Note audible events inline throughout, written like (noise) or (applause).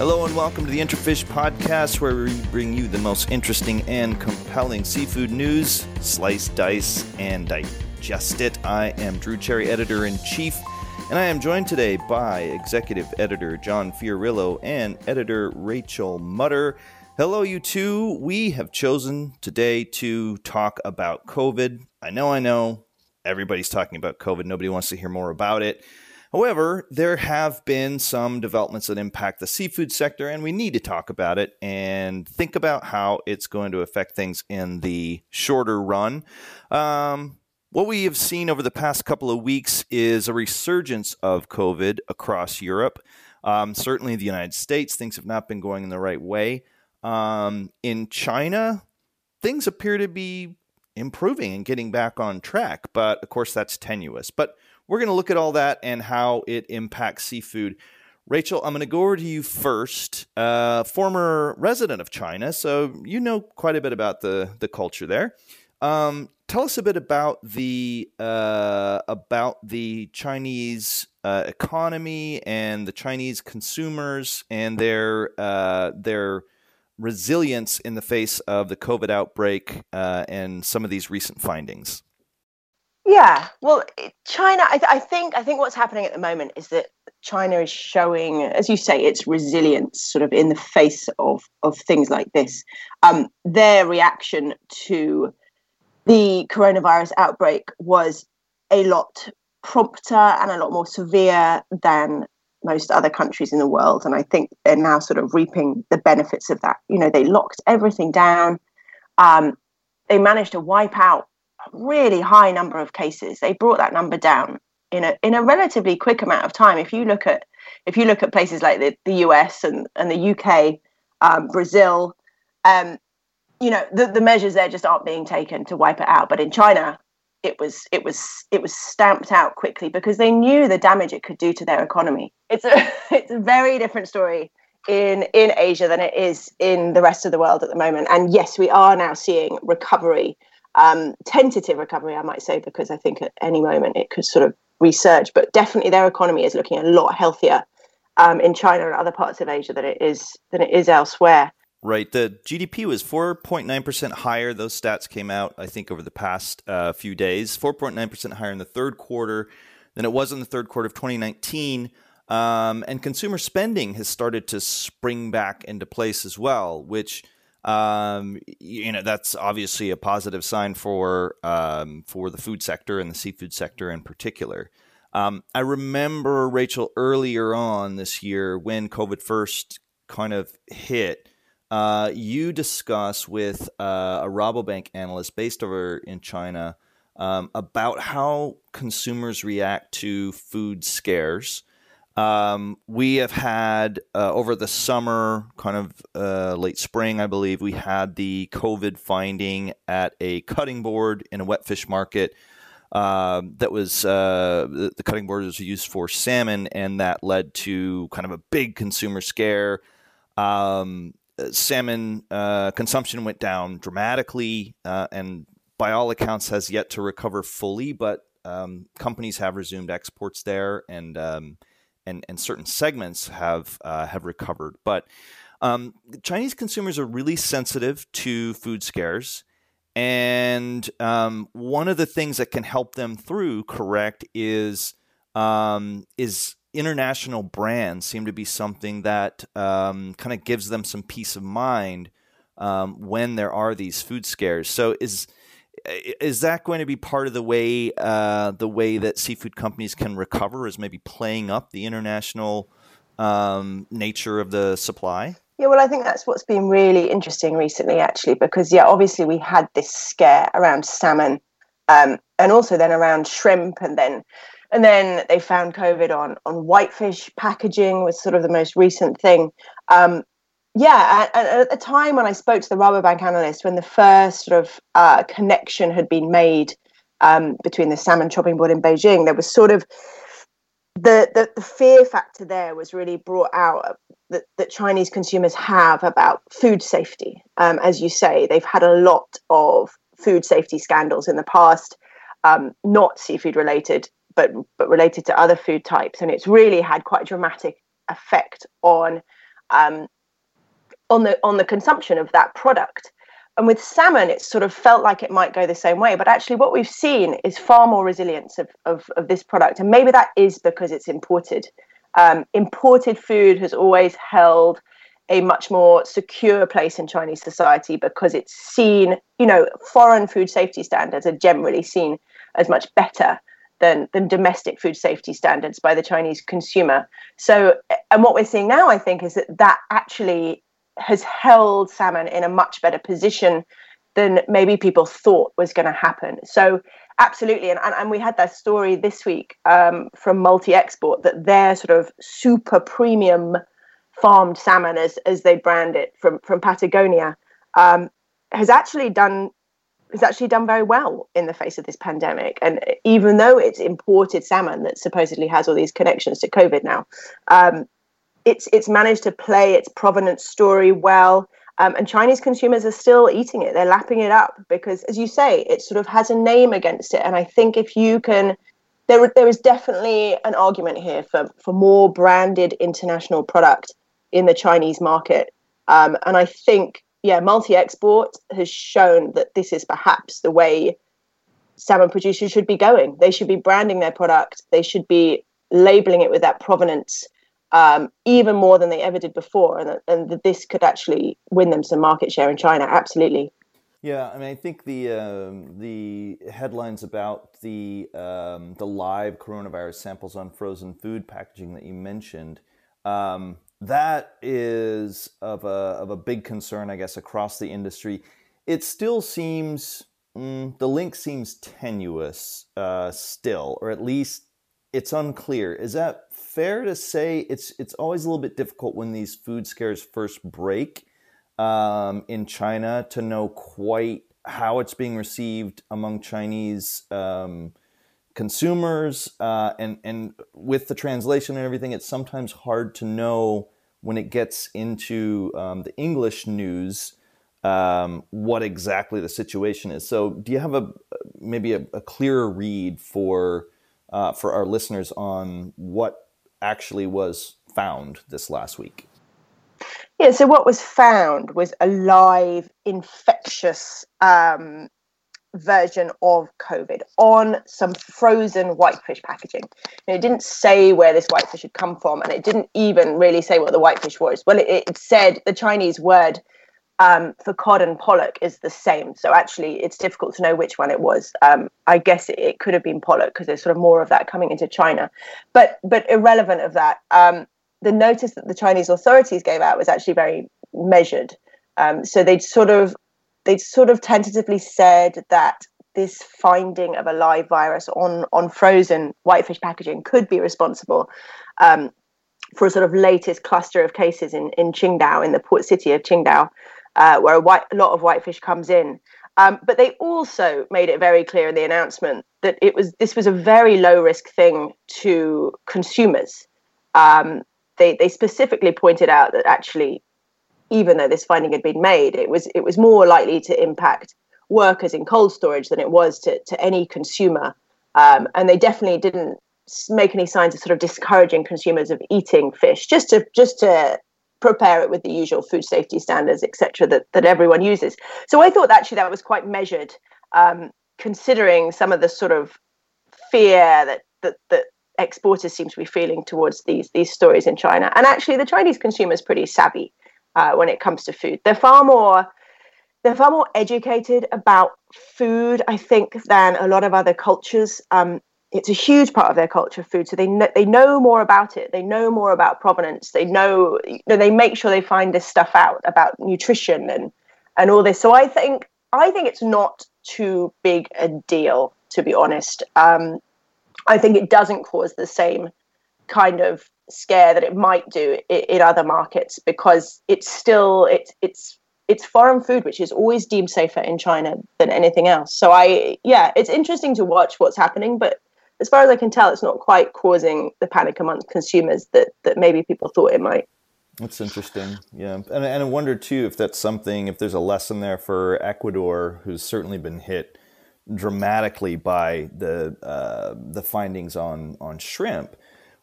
Hello and welcome to the IntraFish Podcast, where we bring you the most interesting and compelling seafood news, slice, dice, and digest it. I am Drew Cherry, editor in chief, and I am joined today by executive editor John Fiorillo and editor Rachel Mutter. Hello, you two. We have chosen today to talk about COVID. I know, I know, everybody's talking about COVID. Nobody wants to hear more about it. However, there have been some developments that impact the seafood sector, and we need to talk about it and think about how it's going to affect things in the shorter run. Um, what we have seen over the past couple of weeks is a resurgence of COVID across Europe. Um, certainly, the United States, things have not been going in the right way. Um, in China, things appear to be improving and getting back on track, but of course, that's tenuous. But we're going to look at all that and how it impacts seafood. Rachel, I'm going to go over to you first. Uh, former resident of China, so you know quite a bit about the the culture there. Um, tell us a bit about the uh, about the Chinese uh, economy and the Chinese consumers and their uh, their resilience in the face of the COVID outbreak uh, and some of these recent findings. Yeah, well, China. I, th- I, think. I think what's happening at the moment is that China is showing, as you say, its resilience, sort of in the face of of things like this. Um, their reaction to the coronavirus outbreak was a lot prompter and a lot more severe than most other countries in the world, and I think they're now sort of reaping the benefits of that. You know, they locked everything down. Um, they managed to wipe out really high number of cases. They brought that number down in a in a relatively quick amount of time. If you look at if you look at places like the, the US and, and the UK, um, Brazil, um, you know, the, the measures there just aren't being taken to wipe it out. But in China, it was it was it was stamped out quickly because they knew the damage it could do to their economy. It's a (laughs) it's a very different story in in Asia than it is in the rest of the world at the moment. And yes, we are now seeing recovery um, tentative recovery, I might say, because I think at any moment it could sort of resurge. But definitely, their economy is looking a lot healthier um, in China and other parts of Asia than it is than it is elsewhere. Right. The GDP was 4.9% higher. Those stats came out, I think, over the past uh, few days. 4.9% higher in the third quarter than it was in the third quarter of 2019. Um, and consumer spending has started to spring back into place as well, which um, you know that's obviously a positive sign for um, for the food sector and the seafood sector in particular. Um, I remember Rachel earlier on this year when COVID first kind of hit. Uh, you discuss with uh, a Rabobank analyst based over in China um, about how consumers react to food scares um, we have had uh, over the summer, kind of uh, late spring, I believe, we had the COVID finding at a cutting board in a wet fish market. Uh, that was uh, the, the, cutting board was used for salmon, and that led to kind of a big consumer scare. Um, salmon uh, consumption went down dramatically, uh, and by all accounts, has yet to recover fully. But um, companies have resumed exports there, and um, and, and certain segments have uh, have recovered. But um, Chinese consumers are really sensitive to food scares. And um, one of the things that can help them through, correct, is um, is international brands seem to be something that um, kind of gives them some peace of mind um, when there are these food scares. So is is that going to be part of the way uh, the way that seafood companies can recover? Is maybe playing up the international um, nature of the supply? Yeah, well, I think that's what's been really interesting recently, actually, because yeah, obviously we had this scare around salmon, um, and also then around shrimp, and then and then they found COVID on on whitefish packaging was sort of the most recent thing. Um, yeah, at the time when I spoke to the Rabobank analyst, when the first sort of uh, connection had been made um, between the salmon chopping board in Beijing, there was sort of the, the, the fear factor there was really brought out that, that Chinese consumers have about food safety. Um, as you say, they've had a lot of food safety scandals in the past, um, not seafood related, but but related to other food types, and it's really had quite a dramatic effect on um, on the on the consumption of that product. And with salmon, it sort of felt like it might go the same way. But actually, what we've seen is far more resilience of, of, of this product. And maybe that is because it's imported. Um, imported food has always held a much more secure place in Chinese society because it's seen, you know, foreign food safety standards are generally seen as much better than, than domestic food safety standards by the Chinese consumer. So, and what we're seeing now, I think, is that that actually has held salmon in a much better position than maybe people thought was going to happen. So, absolutely. And, and, and we had that story this week um, from Multi Export that their sort of super premium farmed salmon, as, as they brand it from, from Patagonia, um, has actually done has actually done very well in the face of this pandemic. And even though it's imported salmon that supposedly has all these connections to COVID now, um, it's it's managed to play its provenance story well. Um, and Chinese consumers are still eating it. They're lapping it up because, as you say, it sort of has a name against it. And I think if you can, there there is definitely an argument here for for more branded international product in the Chinese market. Um, and I think, yeah, multi export has shown that this is perhaps the way salmon producers should be going. They should be branding their product. They should be labeling it with that provenance um, even more than they ever did before, and, and that this could actually win them some market share in China. Absolutely. Yeah, I mean, I think the um, the headlines about the um, the live coronavirus samples on frozen food packaging that you mentioned um, that is of a of a big concern, I guess, across the industry. It still seems mm, the link seems tenuous uh, still, or at least it's unclear. Is that fair to say it's it's always a little bit difficult when these food scares first break um, in China to know quite how it's being received among Chinese um, consumers, uh, and and with the translation and everything, it's sometimes hard to know when it gets into um, the English news um, what exactly the situation is. So, do you have a maybe a, a clearer read for uh, for our listeners on what actually was found this last week? Yeah, so what was found was a live infectious um, version of COVID on some frozen whitefish packaging. And it didn't say where this whitefish had come from, and it didn't even really say what the whitefish was. Well, it, it said the Chinese word um, for cod and pollock is the same. So actually, it's difficult to know which one it was. Um, I guess it, it, could have been pollock because there's sort of more of that coming into China. But but irrelevant of that, um, the notice that the Chinese authorities gave out was actually very measured. Um, so they'd sort of they'd sort of tentatively said that this finding of a live virus on on frozen whitefish packaging could be responsible um, for a sort of latest cluster of cases in in Qingdao in the port city of Qingdao uh, where a, white, a, lot of whitefish comes in. Um, but they also made it very clear in the announcement that it was this was a very low risk thing to consumers. Um, they they specifically pointed out that actually, even though this finding had been made, it was it was more likely to impact workers in cold storage than it was to to any consumer. Um, and they definitely didn't make any signs of sort of discouraging consumers of eating fish, just to just to prepare it with the usual food safety standards, etc., that, that everyone uses. So I thought actually that was quite measured, um, considering some of the sort of fear that, that that exporters seem to be feeling towards these these stories in China. And actually, the Chinese consumer is pretty savvy uh, when it comes to food. They're far more they're far more educated about food, I think, than a lot of other cultures. Um, it's a huge part of their culture of food so they know, they know more about it they know more about provenance they know you know they make sure they find this stuff out about nutrition and and all this so i think i think it's not too big a deal to be honest. Um, i think it doesn't cause the same kind of scare that it might do in, in other markets because it's still it's it's it's foreign food which is always deemed safer in china than anything else. So i yeah it's interesting to watch what's happening but as far as I can tell, it's not quite causing the panic amongst consumers that that maybe people thought it might. That's interesting, yeah, and and I wonder too if that's something if there's a lesson there for Ecuador, who's certainly been hit dramatically by the uh, the findings on on shrimp,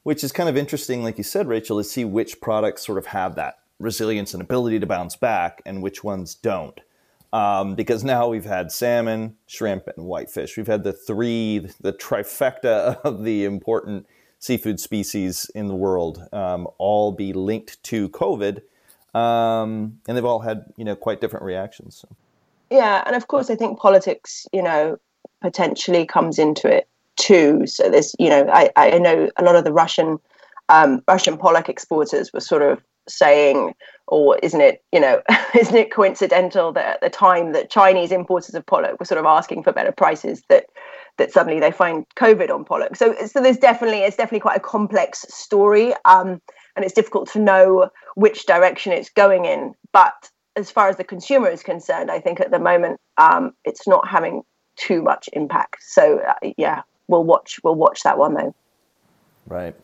which is kind of interesting, like you said, Rachel, to see which products sort of have that resilience and ability to bounce back, and which ones don't. Um, because now we've had salmon, shrimp, and whitefish. We've had the three, the trifecta (laughs) of the important seafood species in the world, um, all be linked to COVID, um, and they've all had you know quite different reactions. Yeah, and of course, I think politics, you know, potentially comes into it too. So there's, you know, I, I know a lot of the Russian um, Russian pollock exporters were sort of saying, or isn't it, you know, (laughs) isn't it coincidental that at the time that Chinese importers of pollock were sort of asking for better prices, that that suddenly they find COVID on pollock. So so there's definitely it's definitely quite a complex story, um, and it's difficult to know which direction it's going in. But as far as the consumer is concerned, I think at the moment um, it's not having too much impact. So uh, yeah, we'll watch we'll watch that one though. Right.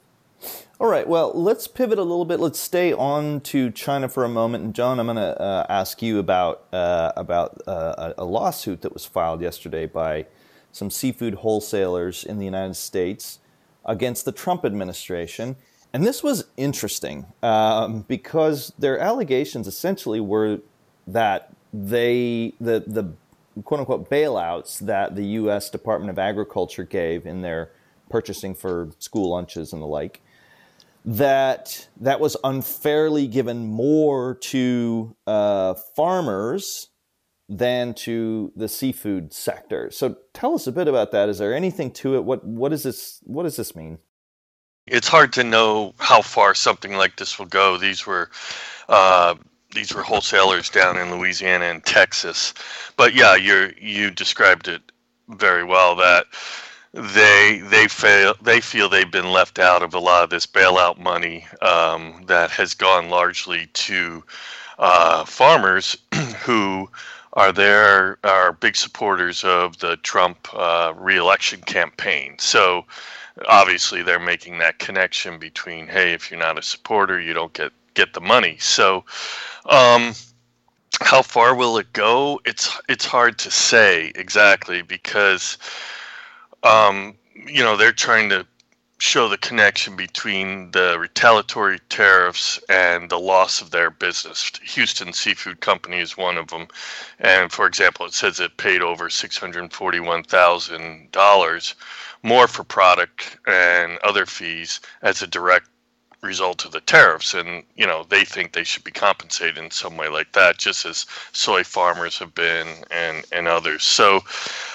All right. Well, let's pivot a little bit. Let's stay on to China for a moment. And John, I'm going to uh, ask you about uh, about uh, a lawsuit that was filed yesterday by some seafood wholesalers in the United States against the Trump administration. And this was interesting um, because their allegations essentially were that they the the quote unquote bailouts that the U.S. Department of Agriculture gave in their purchasing for school lunches and the like, that that was unfairly given more to uh, farmers than to the seafood sector. So tell us a bit about that. Is there anything to it? What what does this what does this mean? It's hard to know how far something like this will go. These were uh, these were wholesalers down in Louisiana and Texas. But yeah, you you described it very well that they they fail they feel they've been left out of a lot of this bailout money um, that has gone largely to uh, farmers (clears throat) who are there are big supporters of the Trump uh, reelection campaign. So obviously they're making that connection between hey if you're not a supporter you don't get get the money. So um, how far will it go? It's it's hard to say exactly because um, you know they're trying to show the connection between the retaliatory tariffs and the loss of their business. Houston Seafood Company is one of them, and for example, it says it paid over six hundred forty-one thousand dollars more for product and other fees as a direct result of the tariffs and you know they think they should be compensated in some way like that just as soy farmers have been and and others. So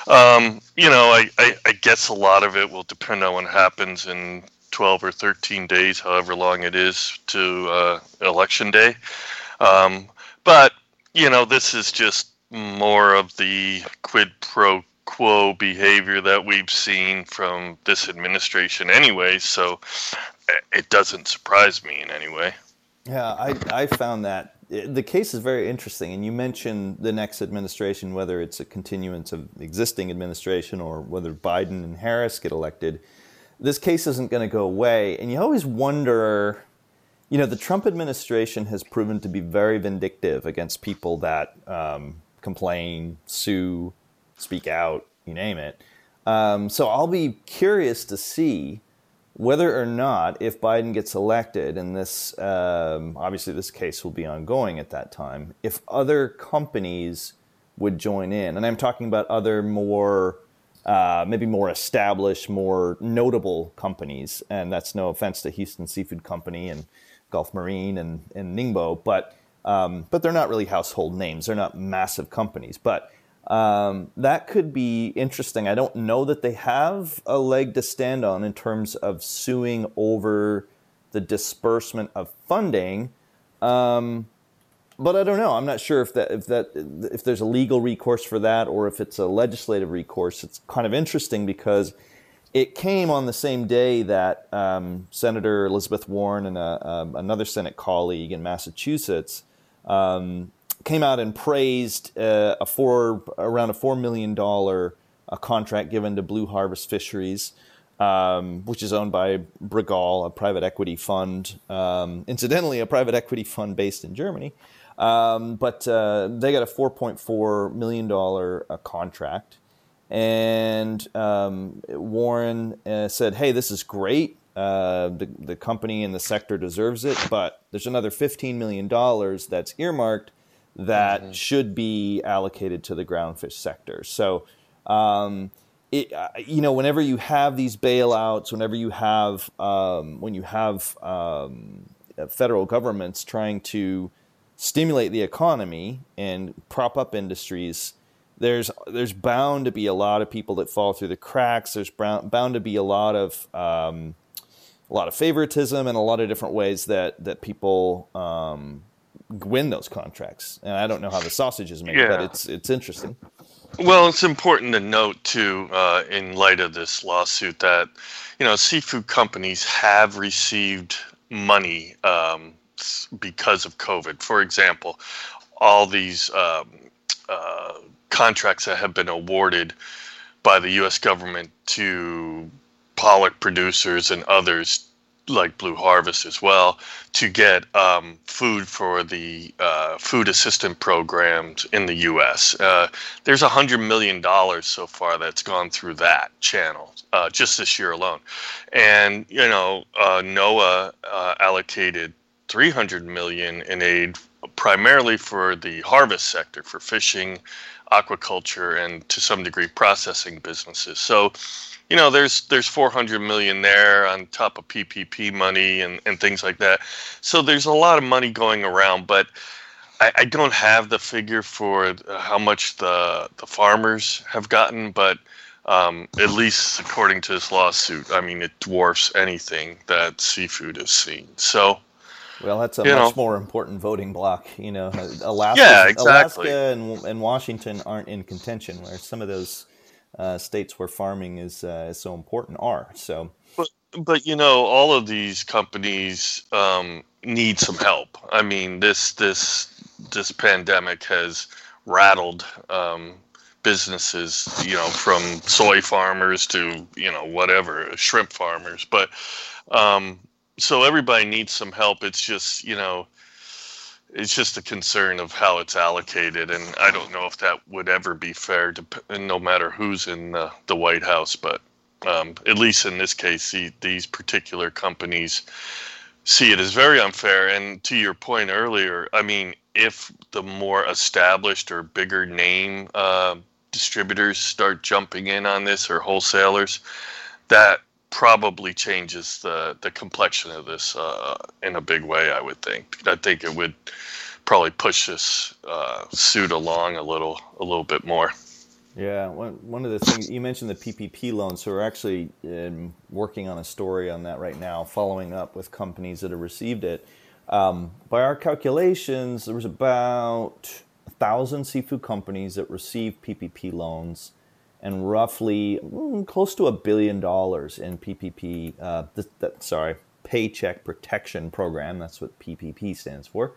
um, you know I, I, I guess a lot of it will depend on what happens in 12 or 13 days however long it is to uh, election day. Um, but you know this is just more of the quid pro quo behavior that we've seen from this administration anyway so it doesn't surprise me in any way. Yeah, I, I found that the case is very interesting. And you mentioned the next administration, whether it's a continuance of existing administration or whether Biden and Harris get elected. This case isn't going to go away. And you always wonder you know, the Trump administration has proven to be very vindictive against people that um, complain, sue, speak out, you name it. Um, so I'll be curious to see whether or not, if Biden gets elected, and this um, obviously this case will be ongoing at that time, if other companies would join in, and I'm talking about other more uh, maybe more established, more notable companies, and that's no offense to Houston Seafood Company and Gulf Marine and, and Ningbo, but um, but they're not really household names. They're not massive companies, but um, that could be interesting. I don't know that they have a leg to stand on in terms of suing over the disbursement of funding. Um, but I don't know. I'm not sure if that if that if there's a legal recourse for that or if it's a legislative recourse. It's kind of interesting because it came on the same day that um, Senator Elizabeth Warren and a, um, another Senate colleague in Massachusetts um, came out and praised uh, a four around a four million dollar uh, contract given to Blue Harvest Fisheries, um, which is owned by Bregal, a private equity fund. Um, incidentally, a private equity fund based in Germany. Um, but uh, they got a $4.4 million uh, contract. And um, Warren uh, said, Hey, this is great. Uh, the the company and the sector deserves it, but there's another 15 million dollars that's earmarked that mm-hmm. should be allocated to the groundfish sector. So. Um, it, uh, you know, whenever you have these bailouts, whenever you have um, when you have um, federal governments trying to stimulate the economy and prop up industries, there's there's bound to be a lot of people that fall through the cracks. There's bound to be a lot of um, a lot of favoritism and a lot of different ways that that people um, win those contracts. And I don't know how the sausage is made, yeah. but it's it's interesting. Well, it's important to note too, uh, in light of this lawsuit, that you know seafood companies have received money um, because of COVID. For example, all these um, uh, contracts that have been awarded by the U.S. government to pollock producers and others like Blue Harvest as well to get um, food for the uh, food assistant programs in the U.S. Uh, there's a hundred million dollars so far that's gone through that channel uh, just this year alone, and you know uh, NOAA uh, allocated 300 million in aid primarily for the harvest sector for fishing, aquaculture, and to some degree processing businesses. So you know there's there's 400 million there on top of ppp money and, and things like that so there's a lot of money going around but i, I don't have the figure for how much the the farmers have gotten but um, at least according to this lawsuit i mean it dwarfs anything that seafood has seen so well, that's a much know. more important voting block. You know, (laughs) Alaska, yeah, exactly. Alaska and, and Washington aren't in contention, where some of those uh, states where farming is uh, is so important are. So, but but you know, all of these companies um, need some help. I mean, this this this pandemic has rattled um, businesses. You know, from soy farmers to you know whatever shrimp farmers, but um, so everybody needs some help. It's just you know it's just a concern of how it's allocated, and I don't know if that would ever be fair, to, no matter who's in the, the White House. But um, at least in this case, the, these particular companies see it as very unfair. And to your point earlier, I mean, if the more established or bigger name uh, distributors start jumping in on this or wholesalers, that probably changes the the complexion of this uh, in a big way. I would think. I think it would probably push this uh, suit along a little a little bit more. Yeah, one one of the things you mentioned the PPP loans. So we're actually um, working on a story on that right now, following up with companies that have received it. Um, by our calculations, there was about a thousand seafood companies that received PPP loans and roughly mm, close to a billion dollars in PPP. Uh, th- th- sorry, Paycheck Protection Program. That's what PPP stands for.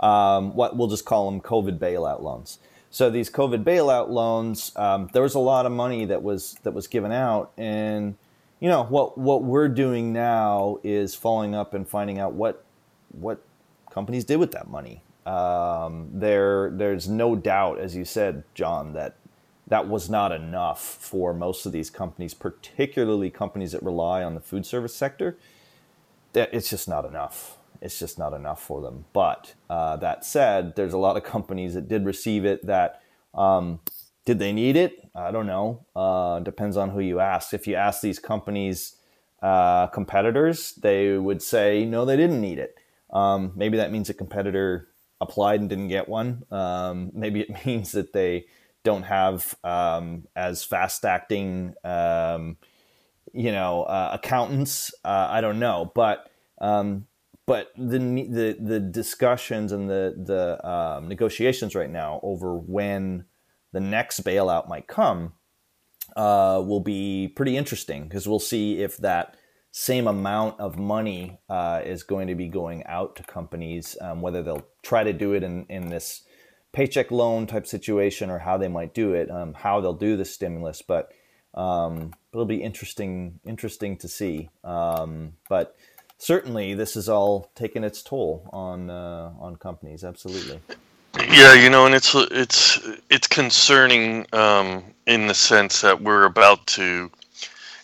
Um, what we'll just call them COVID bailout loans. So these COVID bailout loans, um, there was a lot of money that was that was given out, and you know what what we're doing now is following up and finding out what what companies did with that money. Um, there, there's no doubt, as you said, John, that that was not enough for most of these companies, particularly companies that rely on the food service sector. That it's just not enough. It's just not enough for them. But uh, that said, there's a lot of companies that did receive it. That um, did they need it? I don't know. Uh, depends on who you ask. If you ask these companies uh, competitors, they would say no, they didn't need it. Um, maybe that means a competitor applied and didn't get one. Um, maybe it (laughs) means that they don't have um, as fast acting, um, you know, uh, accountants. Uh, I don't know, but um, but the the the discussions and the the um, negotiations right now over when the next bailout might come uh, will be pretty interesting because we'll see if that same amount of money uh, is going to be going out to companies, um, whether they'll try to do it in in this paycheck loan type situation or how they might do it, um, how they'll do the stimulus. But um, it'll be interesting, interesting to see. Um, but certainly, this is all taking its toll on uh, on companies. Absolutely. Yeah, you know, and it's it's it's concerning um, in the sense that we're about to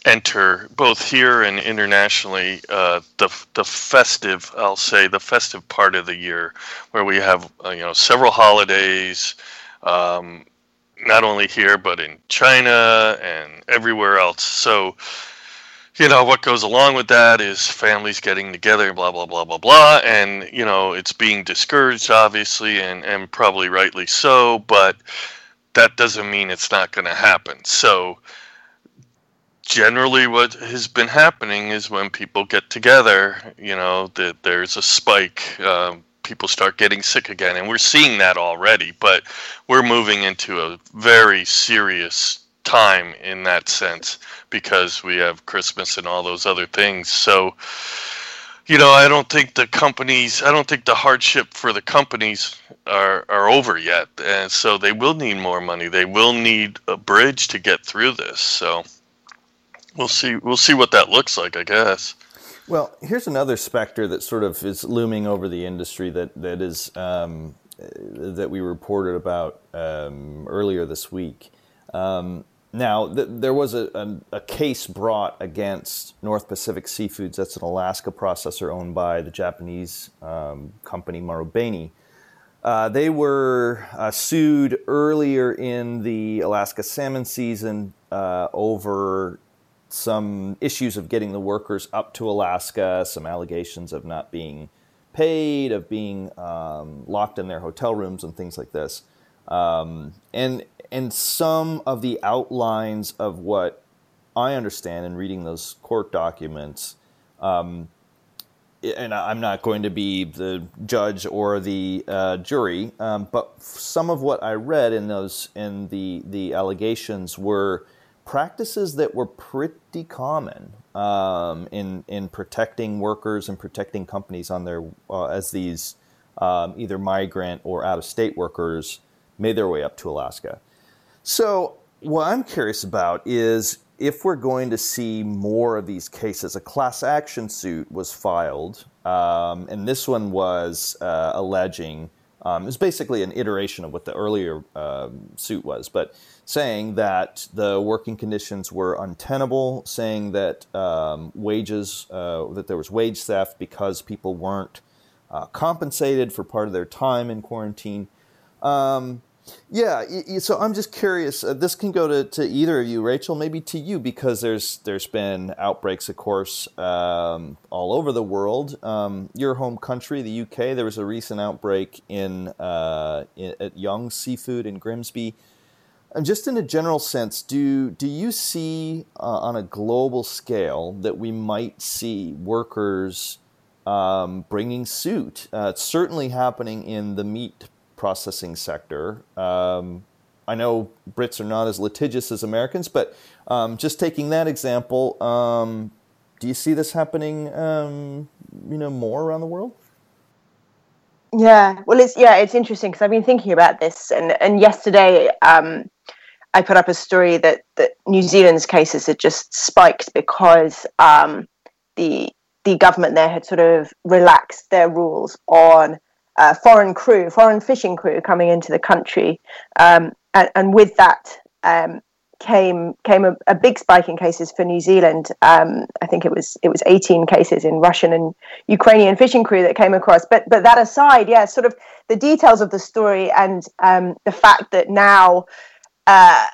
enter both here and internationally uh, the the festive I'll say the festive part of the year where we have uh, you know several holidays um, not only here but in China and everywhere else. So you know what goes along with that is families getting together blah blah blah blah blah and you know it's being discouraged obviously and and probably rightly so but that doesn't mean it's not going to happen. So generally what has been happening is when people get together, you know, that there's a spike. Um, people start getting sick again, and we're seeing that already. But we're moving into a very serious time in that sense because we have Christmas and all those other things. So, you know, I don't think the companies, I don't think the hardship for the companies are are over yet, and so they will need more money. They will need a bridge to get through this. So we'll see. We'll see what that looks like. I guess. Well, here's another specter that sort of is looming over the industry that that is um, that we reported about um, earlier this week. Um, now, th- there was a, a, a, case brought against North Pacific Seafoods. That's an Alaska processor owned by the Japanese um, company Marubeni. Uh, they were uh, sued earlier in the Alaska salmon season uh, over some issues of getting the workers up to Alaska, some allegations of not being paid, of being um, locked in their hotel rooms, and things like this. Um, and and some of the outlines of what I understand in reading those court documents. Um, and I'm not going to be the judge or the uh, jury, um, but some of what I read in those in the the allegations were practices that were pretty common um, in in protecting workers and protecting companies on their uh, as these um, either migrant or out of state workers made their way up to Alaska. So what I'm curious about is if we're going to see more of these cases. A class action suit was filed, um, and this one was uh, alleging. Um, it was basically an iteration of what the earlier um, suit was, but saying that the working conditions were untenable, saying that um, wages, uh, that there was wage theft because people weren't uh, compensated for part of their time in quarantine. Um, yeah, so I'm just curious. Uh, this can go to, to either of you, Rachel, maybe to you, because there's there's been outbreaks, of course, um, all over the world. Um, your home country, the UK, there was a recent outbreak in, uh, in at Young Seafood in Grimsby. And just in a general sense, do do you see uh, on a global scale that we might see workers um, bringing suit? Uh, it's certainly happening in the meat processing sector. Um, I know Brits are not as litigious as Americans, but um, just taking that example, um, do you see this happening? Um, you know, more around the world? Yeah, well, it's yeah, it's interesting because I've been thinking about this, and and yesterday um, I put up a story that that New Zealand's cases had just spiked because um, the the government there had sort of relaxed their rules on uh, foreign crew, foreign fishing crew coming into the country, um, and, and, with that um, came came a, a, big spike in cases for New Zealand. Um, I think it was it was 18 cases in Russian and Ukrainian fishing crew that came across. But but that aside, yeah, sort of the details of the story and um, the fact that now uh,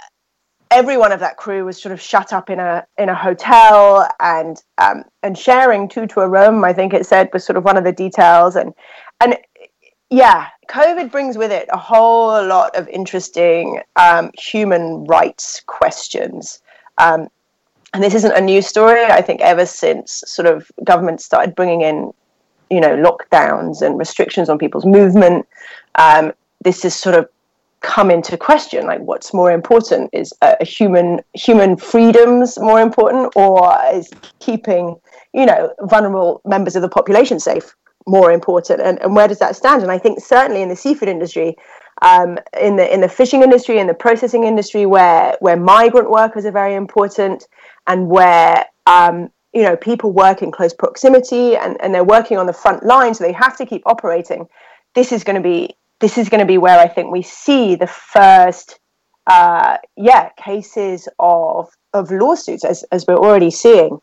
every one of that crew was sort of shut up in a in a hotel and um, and sharing two to a room. I think it said was sort of one of the details, and and yeah, COVID brings with it a whole lot of interesting um, human rights questions. Um, and this isn't a new story. I think ever since sort of government started bringing in, you know, lockdowns and restrictions on people's movement, um, this has sort of come into question like what's more important is a human human freedoms more important or is keeping you know vulnerable members of the population safe more important and, and where does that stand and i think certainly in the seafood industry um, in the in the fishing industry in the processing industry where where migrant workers are very important and where um, you know people work in close proximity and, and they're working on the front line so they have to keep operating this is going to be this is going to be where I think we see the first, uh, yeah, cases of of lawsuits, as, as we're already seeing.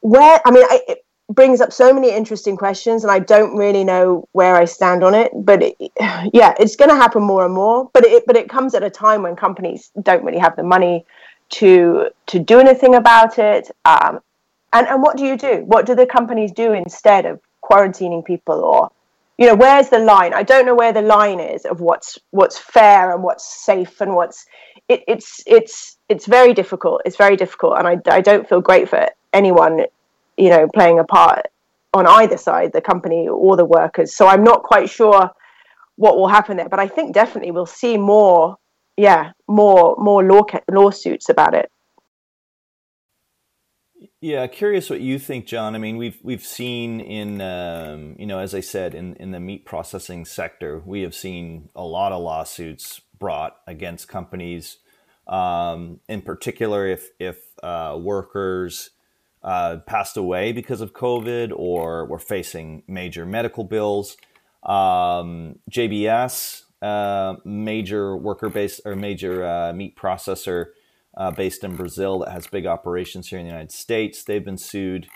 Where, I mean, I, it brings up so many interesting questions, and I don't really know where I stand on it. But it, (sighs) yeah, it's going to happen more and more. But it, but it comes at a time when companies don't really have the money to to do anything about it. Um, and and what do you do? What do the companies do instead of quarantining people or you know where's the line i don't know where the line is of what's what's fair and what's safe and what's it, it's it's it's very difficult it's very difficult and I, I don't feel great for anyone you know playing a part on either side the company or the workers so i'm not quite sure what will happen there but i think definitely we'll see more yeah more more law lawsuits about it yeah, curious what you think, John. I mean, we've we've seen in um, you know, as I said, in in the meat processing sector, we have seen a lot of lawsuits brought against companies. Um, in particular, if if uh, workers uh, passed away because of COVID or were facing major medical bills. Um, JBS, uh, major worker based or major uh, meat processor uh, based in Brazil that has big operations here in the United States. They've been sued.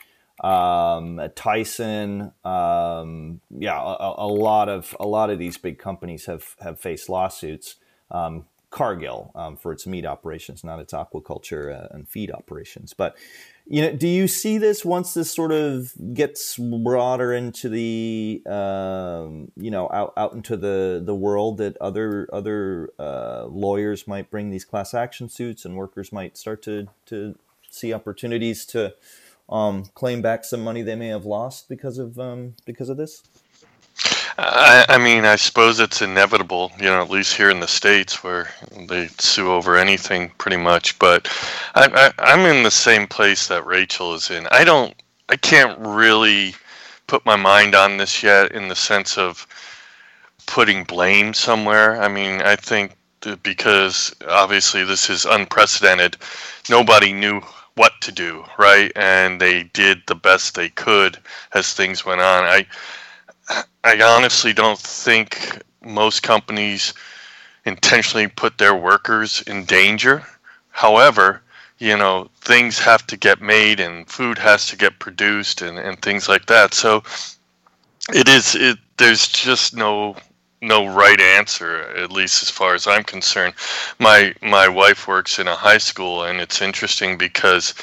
Um, Tyson, um, yeah, a, a, lot of a lot of these big companies have have faced lawsuits. Um, Cargill um, for its meat operations, not its aquaculture uh, and feed operations. But you know, do you see this once this sort of gets broader into the um, you know out out into the the world that other other uh, lawyers might bring these class action suits and workers might start to to see opportunities to um, claim back some money they may have lost because of um, because of this? I, I, mean, I suppose it's inevitable, you know, at least here in the States where they sue over anything pretty much. But I, I, I'm in the same place that Rachel is in. I don't, I can't really put my mind on this yet in the sense of putting blame somewhere. I mean, I think because obviously this is unprecedented, nobody knew what to do, right? And they did the best they could as things went on. I, I honestly don't think most companies intentionally put their workers in danger. However, you know, things have to get made and food has to get produced and, and things like that. So it is it there's just no no right answer at least as far as I'm concerned. My my wife works in a high school and it's interesting because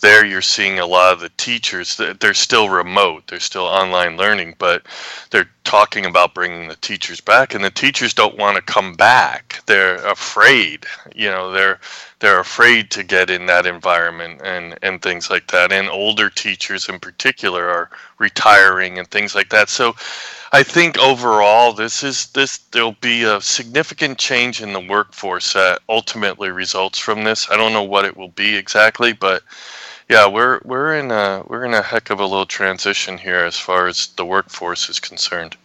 there you're seeing a lot of the teachers they're still remote they're still online learning but they're talking about bringing the teachers back and the teachers don't want to come back. They're afraid you know they're they're afraid to get in that environment and and things like that. And older teachers in particular are retiring and things like that. So I think overall this is this there'll be a significant change in the workforce that ultimately results from this. I don't know what it will be exactly, but yeah, we're we're in a we're in a heck of a little transition here as far as the workforce is concerned.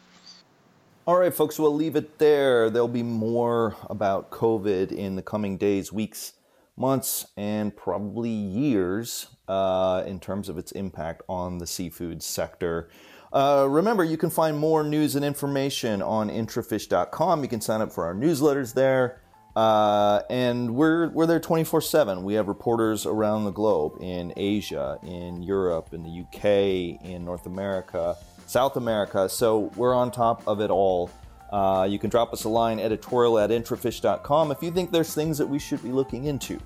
All right, folks, we'll leave it there. There'll be more about COVID in the coming days, weeks, months, and probably years uh, in terms of its impact on the seafood sector. Uh, remember, you can find more news and information on intrafish.com. You can sign up for our newsletters there. Uh, and we're we're there 24 7. We have reporters around the globe in Asia, in Europe, in the UK, in North America, South America. So we're on top of it all. Uh, you can drop us a line editorial at intrafish.com if you think there's things that we should be looking into.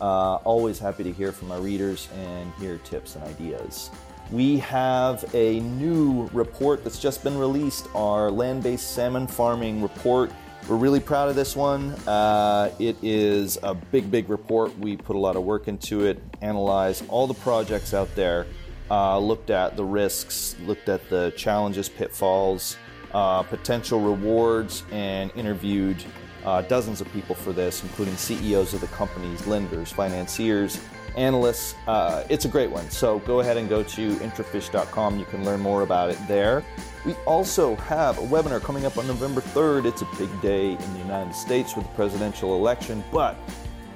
Uh, always happy to hear from our readers and hear tips and ideas. We have a new report that's just been released, our land based salmon farming report. We're really proud of this one. Uh, it is a big, big report. We put a lot of work into it, analyzed all the projects out there, uh, looked at the risks, looked at the challenges, pitfalls, uh, potential rewards, and interviewed uh, dozens of people for this, including CEOs of the companies, lenders, financiers, analysts. Uh, it's a great one. So go ahead and go to intrafish.com. You can learn more about it there. We also have a webinar coming up on November 3rd. It's a big day in the United States with the presidential election, but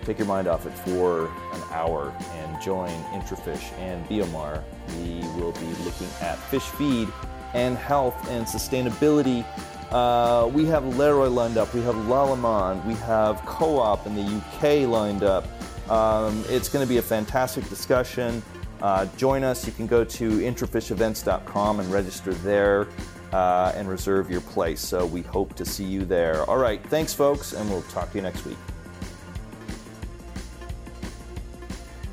take your mind off it for an hour and join Intrafish and Biomar. We will be looking at fish feed and health and sustainability. Uh, we have Leroy lined up, we have Lallemand, we have Co op in the UK lined up. Um, it's going to be a fantastic discussion. Uh, join us. You can go to intrafishevents.com and register there uh, and reserve your place. So we hope to see you there. All right. Thanks, folks, and we'll talk to you next week.